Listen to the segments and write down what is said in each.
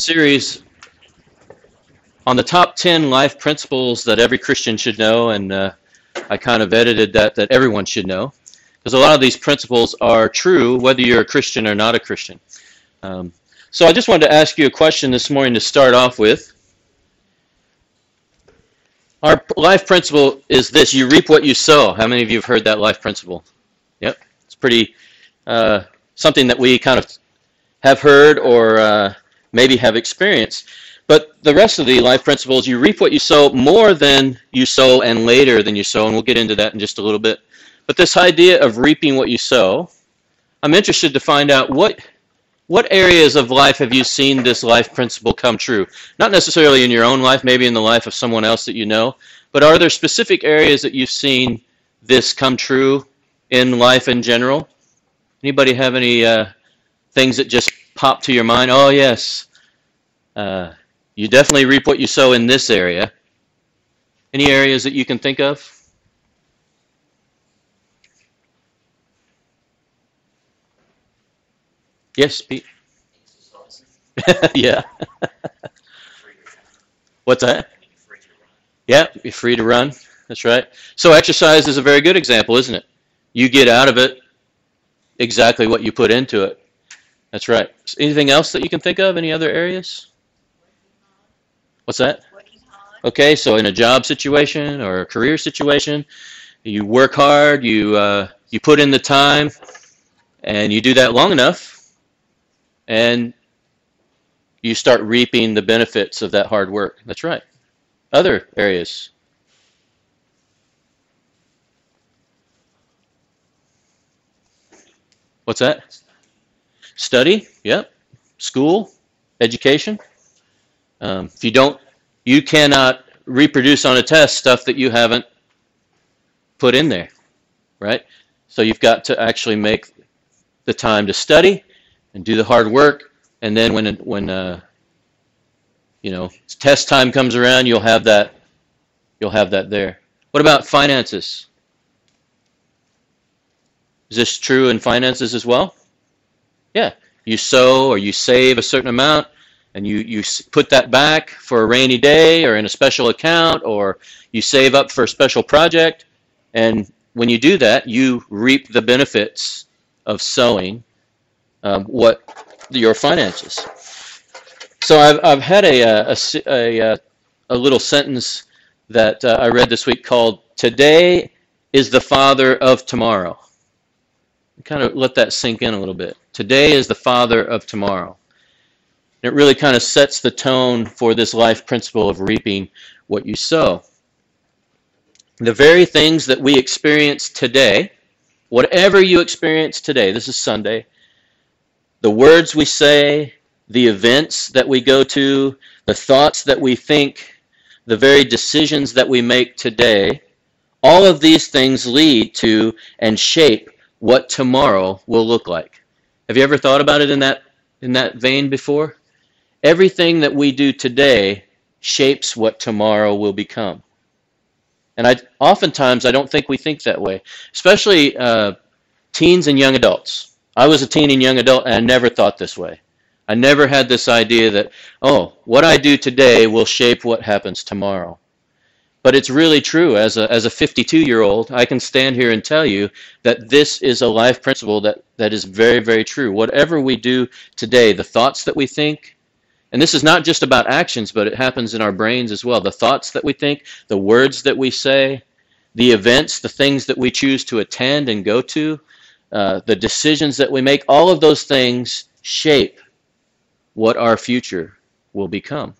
series on the top 10 life principles that every Christian should know, and uh, I kind of edited that that everyone should know, because a lot of these principles are true whether you're a Christian or not a Christian. Um, so I just wanted to ask you a question this morning to start off with. Our life principle is this you reap what you sow. How many of you have heard that life principle? Yep. It's pretty uh, something that we kind of have heard or uh, maybe have experienced. But the rest of the life principles, you reap what you sow more than you sow and later than you sow, and we'll get into that in just a little bit. But this idea of reaping what you sow, I'm interested to find out what what areas of life have you seen this life principle come true? Not necessarily in your own life, maybe in the life of someone else that you know, but are there specific areas that you've seen this come true in life in general? Anybody have any uh, things that just pop to your mind? Oh, yes. Uh, you definitely reap what you sow in this area. Any areas that you can think of? Yes, Pete. yeah. What's that? Yeah, be free to run. That's right. So exercise is a very good example, isn't it? You get out of it exactly what you put into it. That's right. Anything else that you can think of? Any other areas? What's that? Okay, so in a job situation or a career situation, you work hard, you uh, you put in the time, and you do that long enough, and you start reaping the benefits of that hard work. That's right. Other areas. What's that? Study, yep. School, education. Um, if you don't, you cannot reproduce on a test stuff that you haven't put in there, right? So you've got to actually make the time to study and do the hard work, and then when when uh, you know test time comes around, you'll have that you'll have that there. What about finances? Is this true in finances as well? Yeah, you sow or you save a certain amount, and you you put that back for a rainy day or in a special account, or you save up for a special project, and when you do that, you reap the benefits of sowing um, what your finances. So I've, I've had a, a, a, a little sentence that uh, I read this week called Today is the Father of Tomorrow. Kind of let that sink in a little bit. Today is the Father of Tomorrow. It really kind of sets the tone for this life principle of reaping what you sow. The very things that we experience today, whatever you experience today, this is Sunday, the words we say, the events that we go to, the thoughts that we think, the very decisions that we make today, all of these things lead to and shape what tomorrow will look like. Have you ever thought about it in that in that vein before? Everything that we do today shapes what tomorrow will become. And I oftentimes I don't think we think that way, especially uh, teens and young adults. I was a teen and young adult, and I never thought this way. I never had this idea that, oh, what I do today will shape what happens tomorrow. But it's really true. As a, as a 52 year old, I can stand here and tell you that this is a life principle that, that is very, very true. Whatever we do today, the thoughts that we think, and this is not just about actions, but it happens in our brains as well. The thoughts that we think, the words that we say, the events, the things that we choose to attend and go to, uh, the decisions that we make, all of those things shape what our future will become.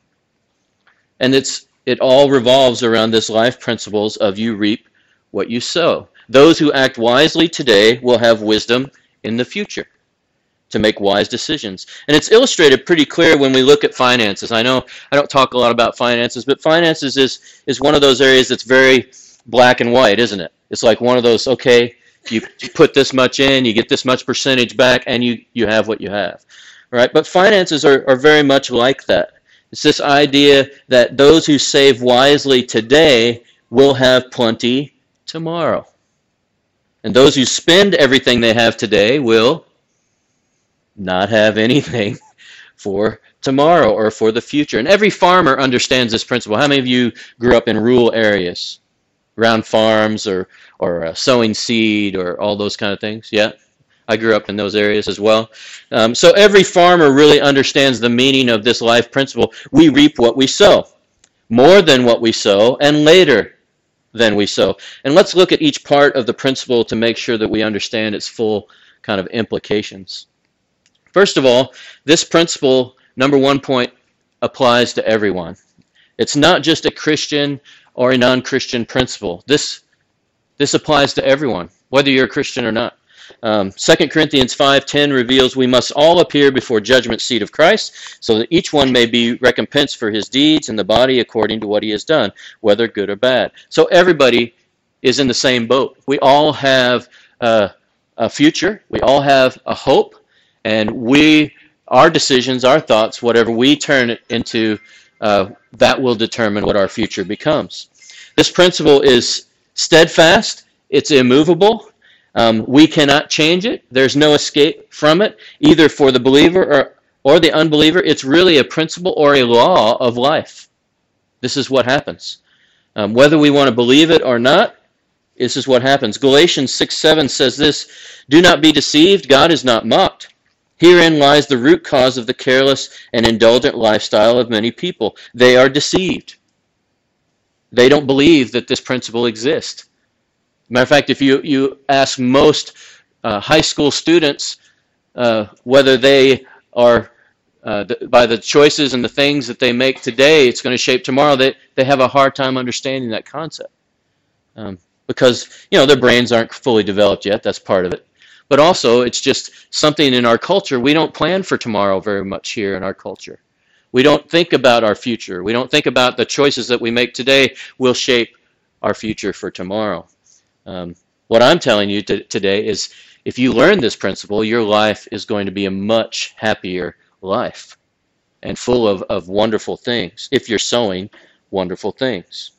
And it's it all revolves around this life principles of you reap what you sow. Those who act wisely today will have wisdom in the future to make wise decisions. And it's illustrated pretty clear when we look at finances. I know I don't talk a lot about finances, but finances is is one of those areas that's very black and white, isn't it? It's like one of those okay, you, put this much in, you get this much percentage back, and you, you have what you have. Right? But finances are, are very much like that. It's this idea that those who save wisely today will have plenty tomorrow. And those who spend everything they have today will not have anything for tomorrow or for the future. And every farmer understands this principle. How many of you grew up in rural areas, around farms or, or uh, sowing seed or all those kind of things? Yeah? I grew up in those areas as well. Um, so every farmer really understands the meaning of this life principle. We reap what we sow, more than what we sow, and later than we sow. And let's look at each part of the principle to make sure that we understand its full kind of implications. First of all, this principle, number one point, applies to everyone. It's not just a Christian or a non-Christian principle. This this applies to everyone, whether you're a Christian or not. Um, 2 Corinthians 5.10 reveals we must all appear before judgment seat of Christ, so that each one may be recompensed for his deeds in the body according to what he has done, whether good or bad. So everybody is in the same boat. We all have uh, a future. We all have a hope. And we, our decisions, our thoughts, whatever we turn it into, uh, that will determine what our future becomes. This principle is steadfast. It's immovable. Um, we cannot change it. There's no escape from it, either for the believer or, or the unbeliever. It's really a principle or a law of life. This is what happens. Um, whether we want to believe it or not, this is what happens. Galatians 6 7 says this Do not be deceived, God is not mocked. Herein lies the root cause of the careless and indulgent lifestyle of many people. They are deceived. They don't believe that this principle exists. Matter of fact, if you, you ask most uh, high school students uh, whether they are, uh, by the choices and the things that they make today, it's going to shape tomorrow, they, they have a hard time understanding that concept. Um, because, you know, their brains aren't fully developed yet. That's part of it. But also, it's just something in our culture. We don't plan for tomorrow very much here in our culture. We don't think about our future. We don't think about the choices that we make today will shape our future for tomorrow. Um, what I'm telling you today is if you learn this principle, your life is going to be a much happier life and full of, of wonderful things if you're sowing wonderful things.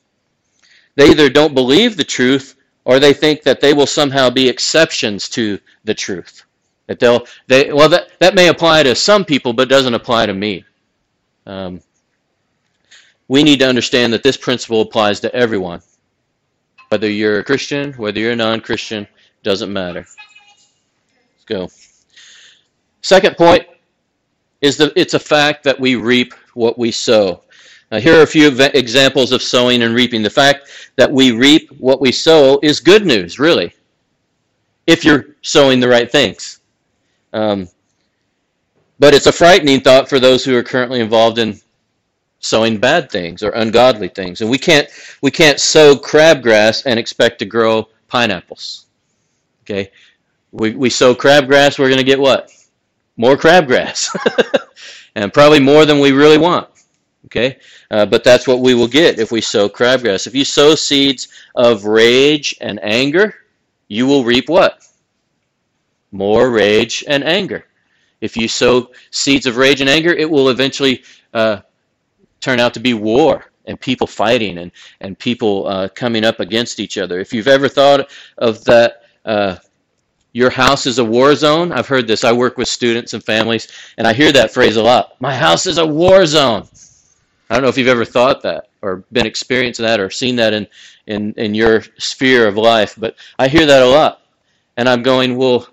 They either don't believe the truth or they think that they will somehow be exceptions to the truth. That they'll, they, well, that, that may apply to some people, but doesn't apply to me. Um, we need to understand that this principle applies to everyone. Whether you're a Christian, whether you're a non-Christian, doesn't matter. Let's go. Second point is that it's a fact that we reap what we sow. Now, here are a few examples of sowing and reaping. The fact that we reap what we sow is good news, really, if you're sowing the right things. Um, but it's a frightening thought for those who are currently involved in sowing bad things or ungodly things. And we can't we can't sow crabgrass and expect to grow pineapples. Okay? We we sow crabgrass, we're going to get what? More crabgrass. and probably more than we really want. Okay? Uh, but that's what we will get if we sow crabgrass. If you sow seeds of rage and anger, you will reap what? More rage and anger. If you sow seeds of rage and anger, it will eventually uh, turn out to be war and people fighting and, and people uh, coming up against each other. If you've ever thought of that, uh, your house is a war zone, I've heard this. I work with students and families, and I hear that phrase a lot. My house is a war zone. I don't know if you've ever thought that or been experiencing that or seen that in, in, in your sphere of life, but I hear that a lot. And I'm going, well,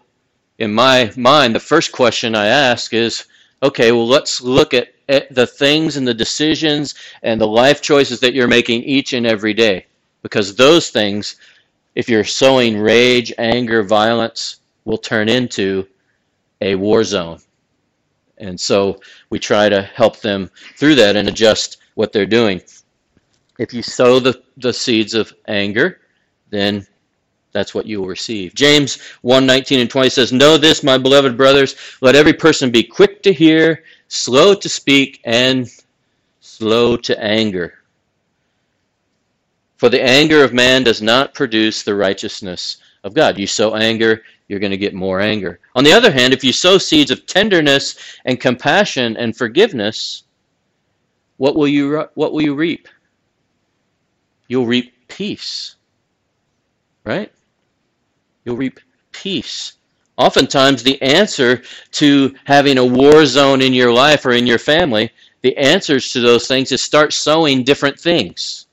in my mind, the first question I ask is, okay, well, let's look at Eh, the things and the decisions and the life choices that you're making each and every day. Because those things, if you're sowing rage, anger, violence, will turn into a war zone. And so we try to help them through that and adjust what they're doing. If you sow the, the seeds of anger, then that's what you will receive. James 1 19 and 20 says, Know this, my beloved brothers, let every person be quick to hear, slow to speak, and slow to anger. For the anger of man does not produce the righteousness of God. You sow anger, you're going to get more anger. On the other hand, if you sow seeds of tenderness and compassion and forgiveness, what will you what will you reap? You'll reap peace. Right? You'll reap peace, Oftentimes, the answer to having a war zone in your life or in your family, the answers to those things is start sowing different things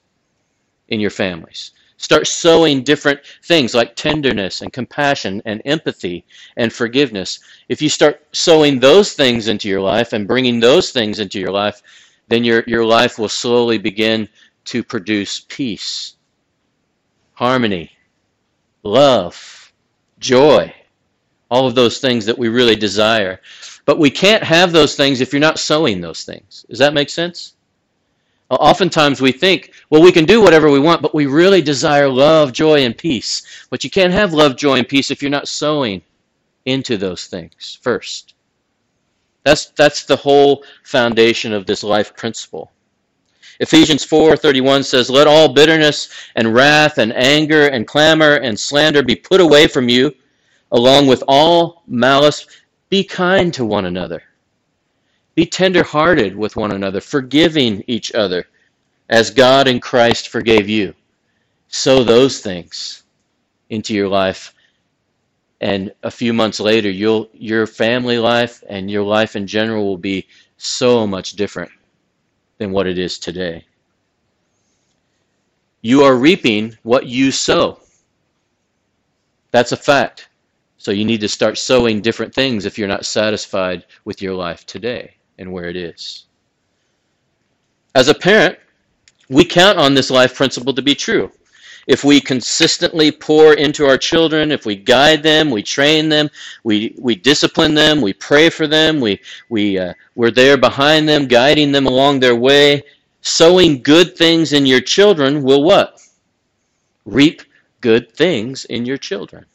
in your families. Start sowing different things like tenderness and compassion and empathy and forgiveness. If you start sowing those things into your life and bringing those things into your life, then your, your life will slowly begin to produce peace, harmony, love, joy, all of those things that we really desire. But we can't have those things if you're not sowing those things. Does that make sense? Uh, oftentimes we think, well, we can do whatever we want, but we really desire love, joy, and peace. But you can't have love, joy, and peace if you're not sowing into those things first. That's, that's the whole foundation of this life principle. Ephesians 4:31 says, "Let all bitterness and wrath and anger and clamor and slander be put away from you, along with all malice. Be kind to one another. Be tender-hearted with one another, forgiving each other, as God in Christ forgave you." Sow those things into your life and a few months later your family life and your life in general will be so much different than what it is today. You are reaping what you sow. That's a fact. So you need to start sowing different things if you're not satisfied with your life today and where it is. As a parent, we count on this life principle to be true. If we consistently pour into our children, if we guide them, we train them, we, we discipline them, we pray for them, we, we, uh, we're there behind them, guiding them along their way, sowing good things in your children will what? Reap good things in your children.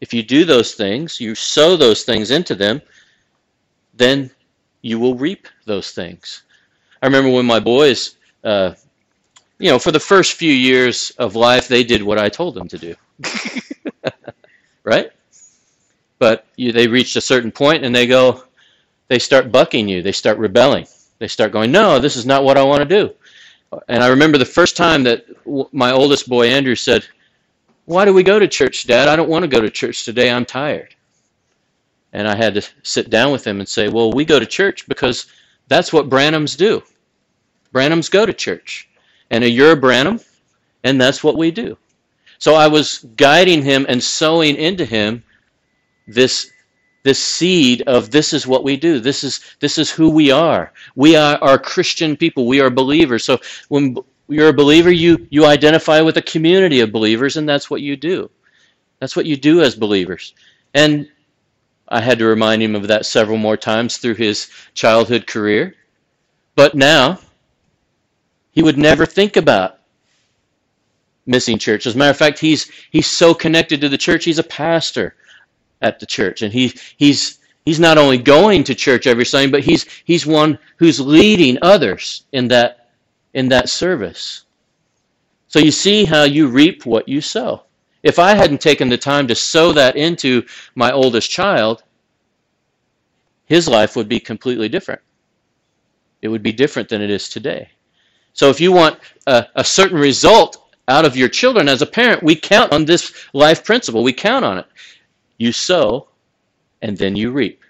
If you do those things, you sow those things into them, then you will reap those things. I remember when my boys uh, you know, for the first few years of life, they did what I told them to do. right? But you, they reached a certain point and they go, they start bucking you. They start rebelling. They start going, no, this is not what I want to do. And I remember the first time that my oldest boy, Andrew, said, why do we go to church, Dad? I don't want to go to church today. I'm tired. And I had to sit down with him and say, well, we go to church because that's what Branhams do. Branhams go to church and a you're Branham, and that's what we do. So I was guiding him and sowing into him this this seed of this is what we do. This is this is who we are. We are are Christian people. We are believers. So when you're a believer, you you identify with a community of believers, and that's what you do. That's what you do as believers. And I had to remind him of that several more times through his childhood career. But now he would never think about missing church. As a matter of fact, he's he's so connected to the church. He's a pastor at the church, and he he's he's not only going to church every Sunday, but he's he's one who's leading others in that in that service. So you see how you reap what you sow. If I hadn't taken the time to sow that into my oldest child, his life would be completely different. It would be different than it is today. So if you want a, a certain result out of your children as a parent, we count on this life principle. We count on it. You sow and then you reap.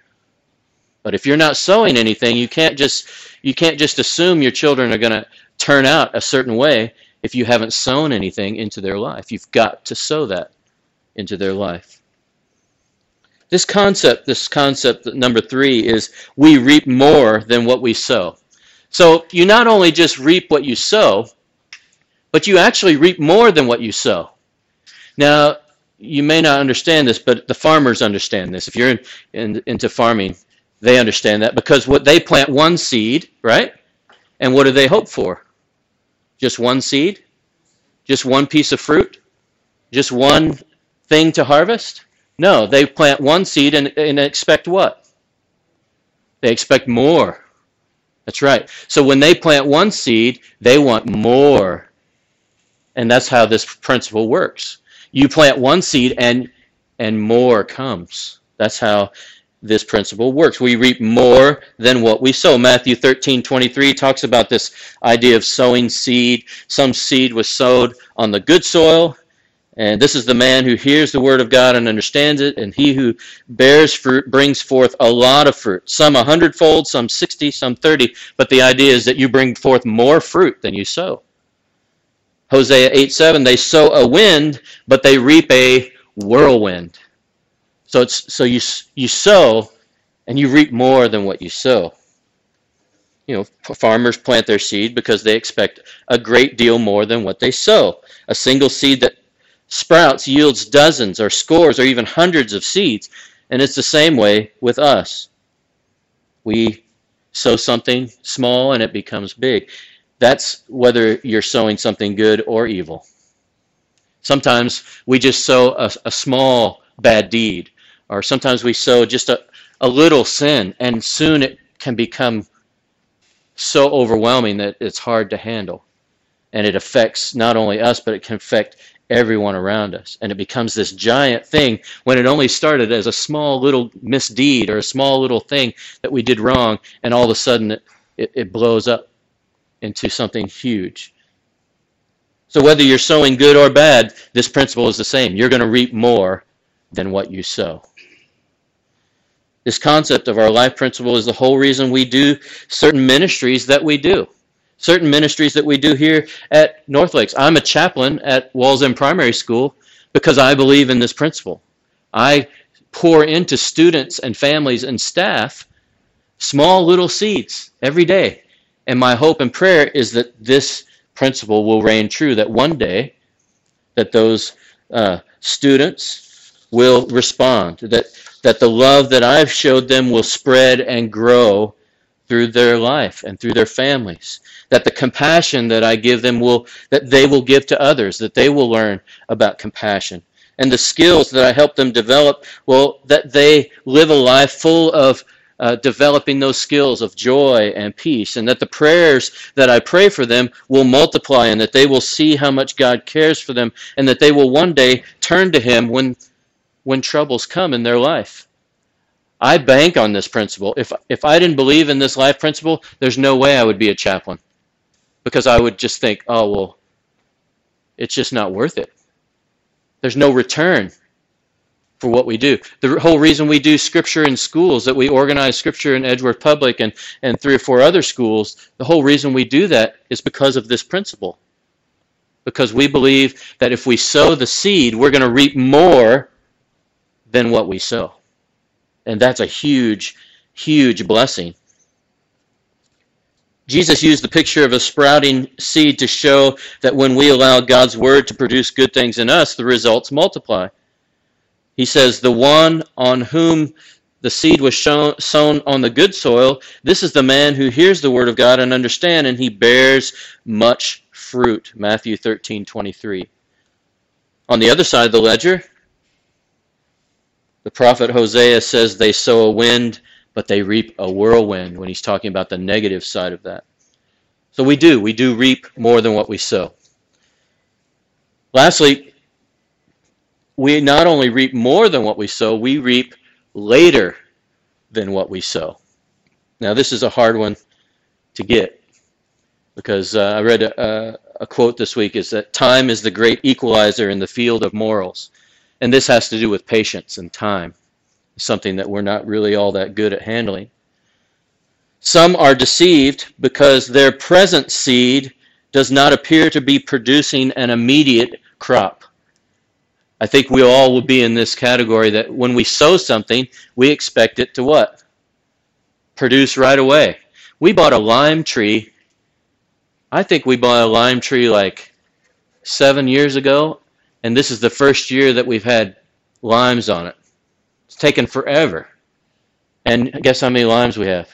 But if you're not sowing anything, you can't just you can't just assume your children are going to turn out a certain way if you haven't sown anything into their life. You've got to sow that into their life. This concept, this concept number 3 is we reap more than what we sow. So you not only just reap what you sow, but you actually reap more than what you sow. Now, you may not understand this, but the farmers understand this. If you're in, in, into farming, they understand that because what they plant one seed, right? And what do they hope for? Just one seed? Just one piece of fruit? Just one thing to harvest? No, they plant one seed and, and expect what? They expect more that's right. So when they plant one seed, they want more. And that's how this principle works. You plant one seed and and more comes. That's how this principle works. We reap more than what we sow. Matthew 13, 23 talks about this idea of sowing seed. Some seed was sowed on the good soil, And this is the man who hears the word of God and understands it, and he who bears fruit brings forth a lot of fruit. Some a hundredfold, some sixty, some thirty. But the idea is that you bring forth more fruit than you sow. Hosea 8 7, they sow a wind, but they reap a whirlwind. So it's so you you sow and you reap more than what you sow. You know, farmers plant their seed because they expect a great deal more than what they sow. A single seed that sprouts yields dozens or scores or even hundreds of seeds. And it's the same way with us. We sow something small and it becomes big. That's whether you're sowing something good or evil. Sometimes we just sow a, a small bad deed, or sometimes we sow just a, a little sin, and soon it can become so overwhelming that it's hard to handle. And it affects not only us, but it can affect everyone around us. And it becomes this giant thing when it only started as a small little misdeed or a small little thing that we did wrong, and all of a sudden it, it, blows up into something huge. So whether you're sowing good or bad, this principle is the same. You're going to reap more than what you sow. This concept of our life principle is the whole reason we do certain ministries that we do certain ministries that we do here at North Lakes. I'm a chaplain at Wallsend Primary School because I believe in this principle. I pour into students and families and staff small little seeds every day. And my hope and prayer is that this principle will reign true, that one day that those uh, students will respond, that, that the love that I've showed them will spread and grow through their life and through their families that the compassion that i give them will that they will give to others that they will learn about compassion and the skills that i help them develop well that they live a life full of uh, developing those skills of joy and peace, and that the prayers that I pray for them will multiply, and that they will see how much God cares for them, and that they will one day turn to Him when, when troubles come in their life. I bank on this principle. If if I didn't believe in this life principle, there's no way I would be a chaplain. Because I would just think, oh well, it's just not worth it. There's no return for what we do. The whole reason we do scripture in schools, that we organize scripture in Edgeworth Public and, and three or four other schools, the whole reason we do that is because of this principle. Because we believe that if we sow the seed, we're going to reap more than what we sow. And that's a huge, huge blessing. Jesus used the picture of a sprouting seed to show that when we allow God's word to produce good things in us, the results multiply. He says, The one on whom the seed was shown, sown on the good soil, this is the man who hears the word of God and understands, and he bears much fruit. Matthew 13, 23. On the other side of the ledger, the prophet Hosea says they sow a wind, but they reap a whirlwind when he's talking about the negative side of that. So we do. We do reap more than what we sow. Lastly, we not only reap more than what we sow, we reap later than what we sow. Now, this is a hard one to get because uh, I read a, a quote this week is that time is the great equalizer in the field of morals. And this has to do with patience and time, something that we're not really all that good at handling. Some are deceived because their present seed does not appear to be producing an immediate crop. I think we all will be in this category that when we sow something, we expect it to what? Produce right away. We bought a lime tree. I think we bought a lime tree like seven years ago, and this is the first year that we've had limes on it. It's taken forever. And guess how many limes we have?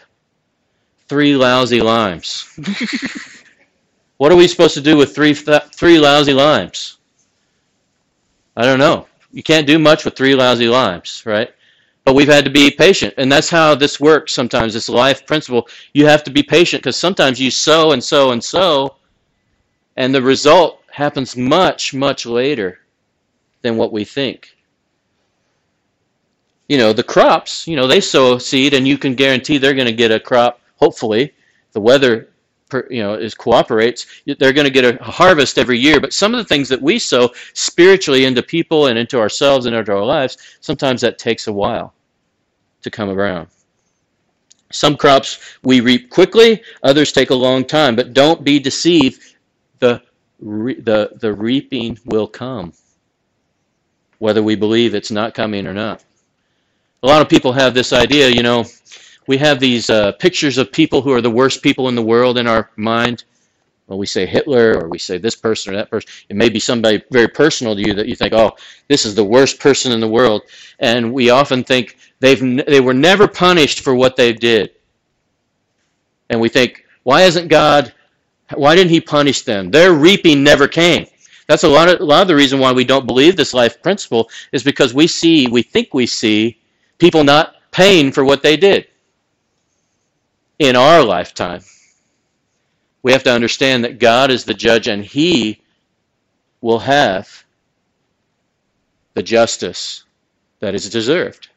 Three lousy limes. what are we supposed to do with three three lousy limes? I don't know. You can't do much with three lousy limes, right? But we've had to be patient, and that's how this works. Sometimes this life principle, you have to be patient because sometimes you sow and sow and sow, and the result happens much, much later than what we think. You know, the crops, you know, they sow seed and you can guarantee they're going to get a crop, hopefully. The weather you know is cooperates they're going to get a harvest every year but some of the things that we sow spiritually into people and into ourselves and into our lives sometimes that takes a while to come around some crops we reap quickly others take a long time but don't be deceived the the the reaping will come whether we believe it's not coming or not a lot of people have this idea you know we have these uh, pictures of people who are the worst people in the world in our mind. Well, we say Hitler or we say this person or that person. It may be somebody very personal to you that you think, oh, this is the worst person in the world. And we often think they've they were never punished for what they did. And we think, why isn't God, why didn't He punish them? Their reaping never came. That's a lot of a lot of the reason why we don't believe this life principle is because we see, we think we see people not paying for what they did in our lifetime. We have to understand that God is the judge and He will have the justice that is deserved.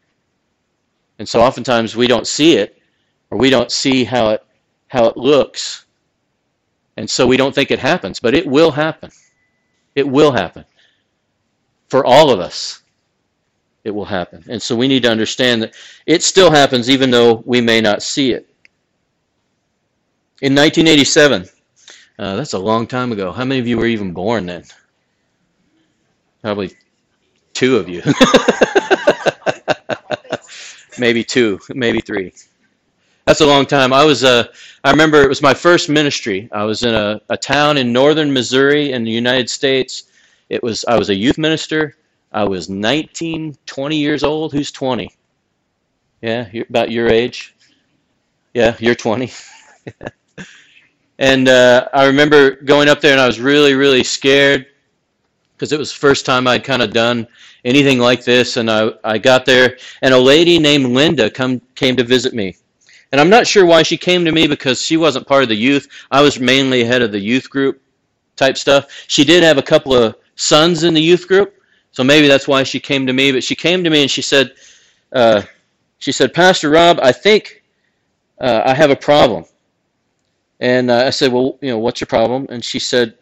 And so oftentimes we don't see it or we don't see how it how it looks. And so we don't think it happens, but it will happen. It will happen. For all of us, it will happen. And so we need to understand that it still happens even though we may not see it. In 1987, uh, that's a long time ago. How many of you were even born then? Probably two of you. maybe two, maybe three. That's a long time. I was uh, I remember it was my first ministry. I was in a, a town in northern Missouri in the United States. It was I was a youth minister. I was 19, 20 years old. Who's 20? Yeah, you're about your age. Yeah, you're 20. And uh, I remember going up there and I was really, really scared because it was the first time I'd kind of done anything like this. And I, I got there and a lady named Linda come, came to visit me. And I'm not sure why she came to me because she wasn't part of the youth. I was mainly head of the youth group type stuff. She did have a couple of sons in the youth group, so maybe that's why she came to me. But she came to me and she said, uh, she said, Pastor Rob, I think uh, I have a problem. And uh, I said, Well, you know, what's your problem? And she said,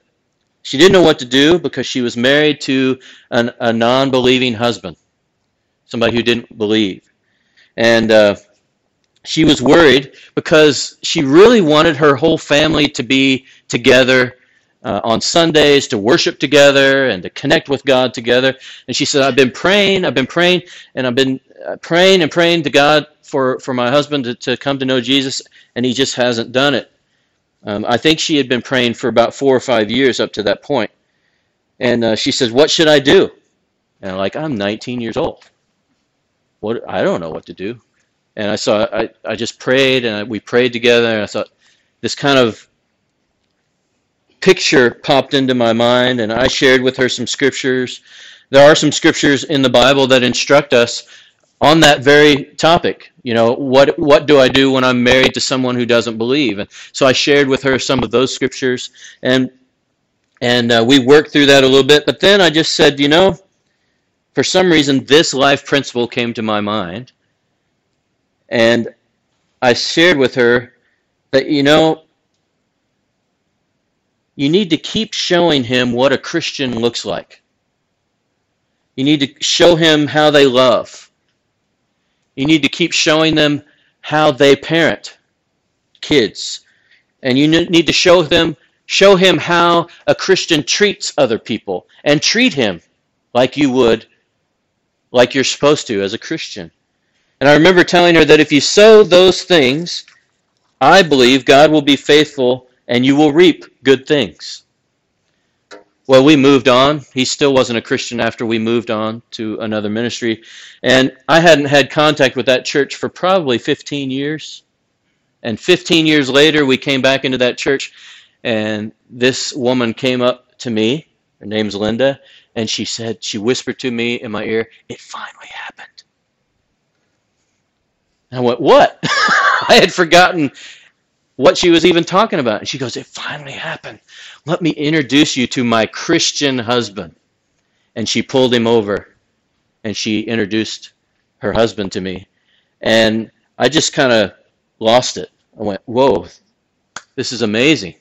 she didn't know what to do because she was married to an, a non believing husband, somebody who didn't believe. And uh, she was worried because she really wanted her whole family to be together uh, on Sundays to worship together and to connect with God together. And she said, I've been praying, I've been praying, and I've been uh, praying and praying to God for, for my husband to, to come to know Jesus, and he just hasn't done it. Um, I think she had been praying for about four or five years up to that point. And uh, she says, What should I do? And I'm like, I'm 19 years old. What I don't know what to do. And I saw I, I just prayed and I, we prayed together and I thought this kind of picture popped into my mind and I shared with her some scriptures. There are some scriptures in the Bible that instruct us on that very topic. You know, what what do I do when I'm married to someone who doesn't believe? And so I shared with her some of those scriptures, and and uh, we worked through that a little bit. But then I just said, you know, for some reason, this life principle came to my mind, and I shared with her that you know. You need to keep showing him what a Christian looks like. You need to show him how they love you need to keep showing them how they parent kids. And you need to show them show him how a Christian treats other people and treat him like you would like you're supposed to as a Christian. And I remember telling her that if you sow those things, I believe God will be faithful and you will reap good things. Well, we moved on. He still wasn't a Christian after we moved on to another ministry. And I hadn't had contact with that church for probably 15 years. And 15 years later, we came back into that church, and this woman came up to me. Her name's Linda. And she said, she whispered to me in my ear, It finally happened. And I went, What? I had forgotten what she was even talking about. And she goes, It finally happened. Let me introduce you to my Christian husband. And she pulled him over and she introduced her husband to me. And I just kind of lost it. I went, Whoa, This is amazing.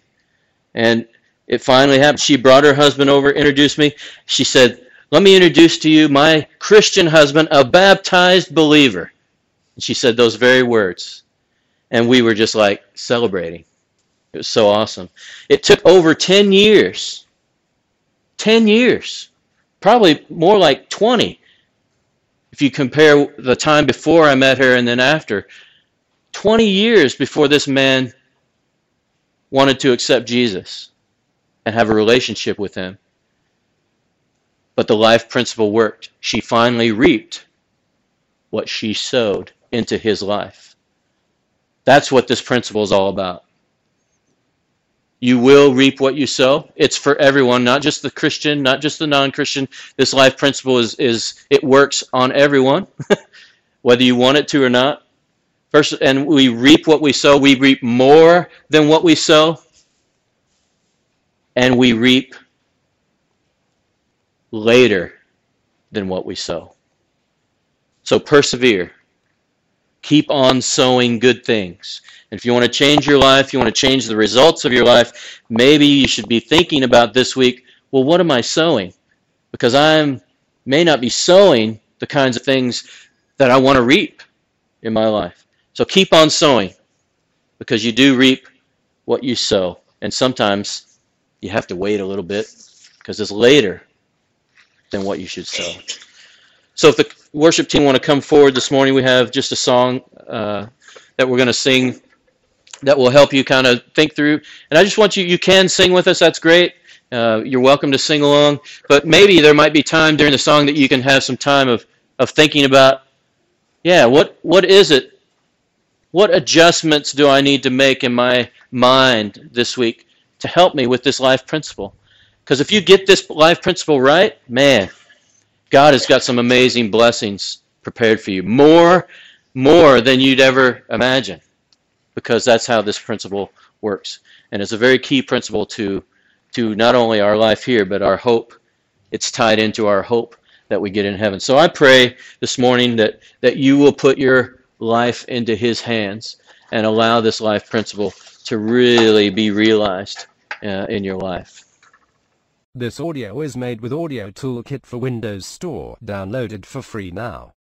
And it finally happened. She brought her husband over, introduced me. She said, Let me introduce to you my Christian husband, a baptized believer. And she said those very words. And we were just like celebrating. It was so awesome. It took over 10 years. 10 years. Probably more like 20 if you compare the time before I met her and then after. 20 years before this man wanted to accept Jesus and have a relationship with him. But the life principle worked. She finally reaped what she sowed into his life. That's what this principle is all about. You will reap what you sow. It's for everyone, not just the Christian, not just the non-Christian. This life principle is, is it works on everyone, whether you want it to or not. First, and we reap what we sow. We reap more than what we sow. And we reap later than what we sow. So persevere. Keep on sowing good things. And if you want to change your life, you want to change the results of your life, maybe you should be thinking about this week, well, what am I sowing? Because I may not be sowing the kinds of things that I want to reap in my life. So keep on sowing because you do reap what you sow. And sometimes you have to wait a little bit because it's later than what you should sow. So if the worship team want to come forward this morning, we have just a song uh, that we're going to sing that will help you kind of think through. And I just want you, you can sing with us, that's great. Uh, you're welcome to sing along. But maybe there might be time during the song that you can have some time of, of thinking about, yeah, what what is it what adjustments do I need to make in my mind this week to help me with this life principle? Because if you get this life principle right, man, God has got some amazing blessings prepared for you. More, more than you'd ever imagine. Because that's how this principle works. And it's a very key principle to, to not only our life here, but our hope. It's tied into our hope that we get in heaven. So I pray this morning that, that you will put your life into His hands and allow this life principle to really be realized uh, in your life. This audio is made with Audio Toolkit for Windows Store, downloaded for free now.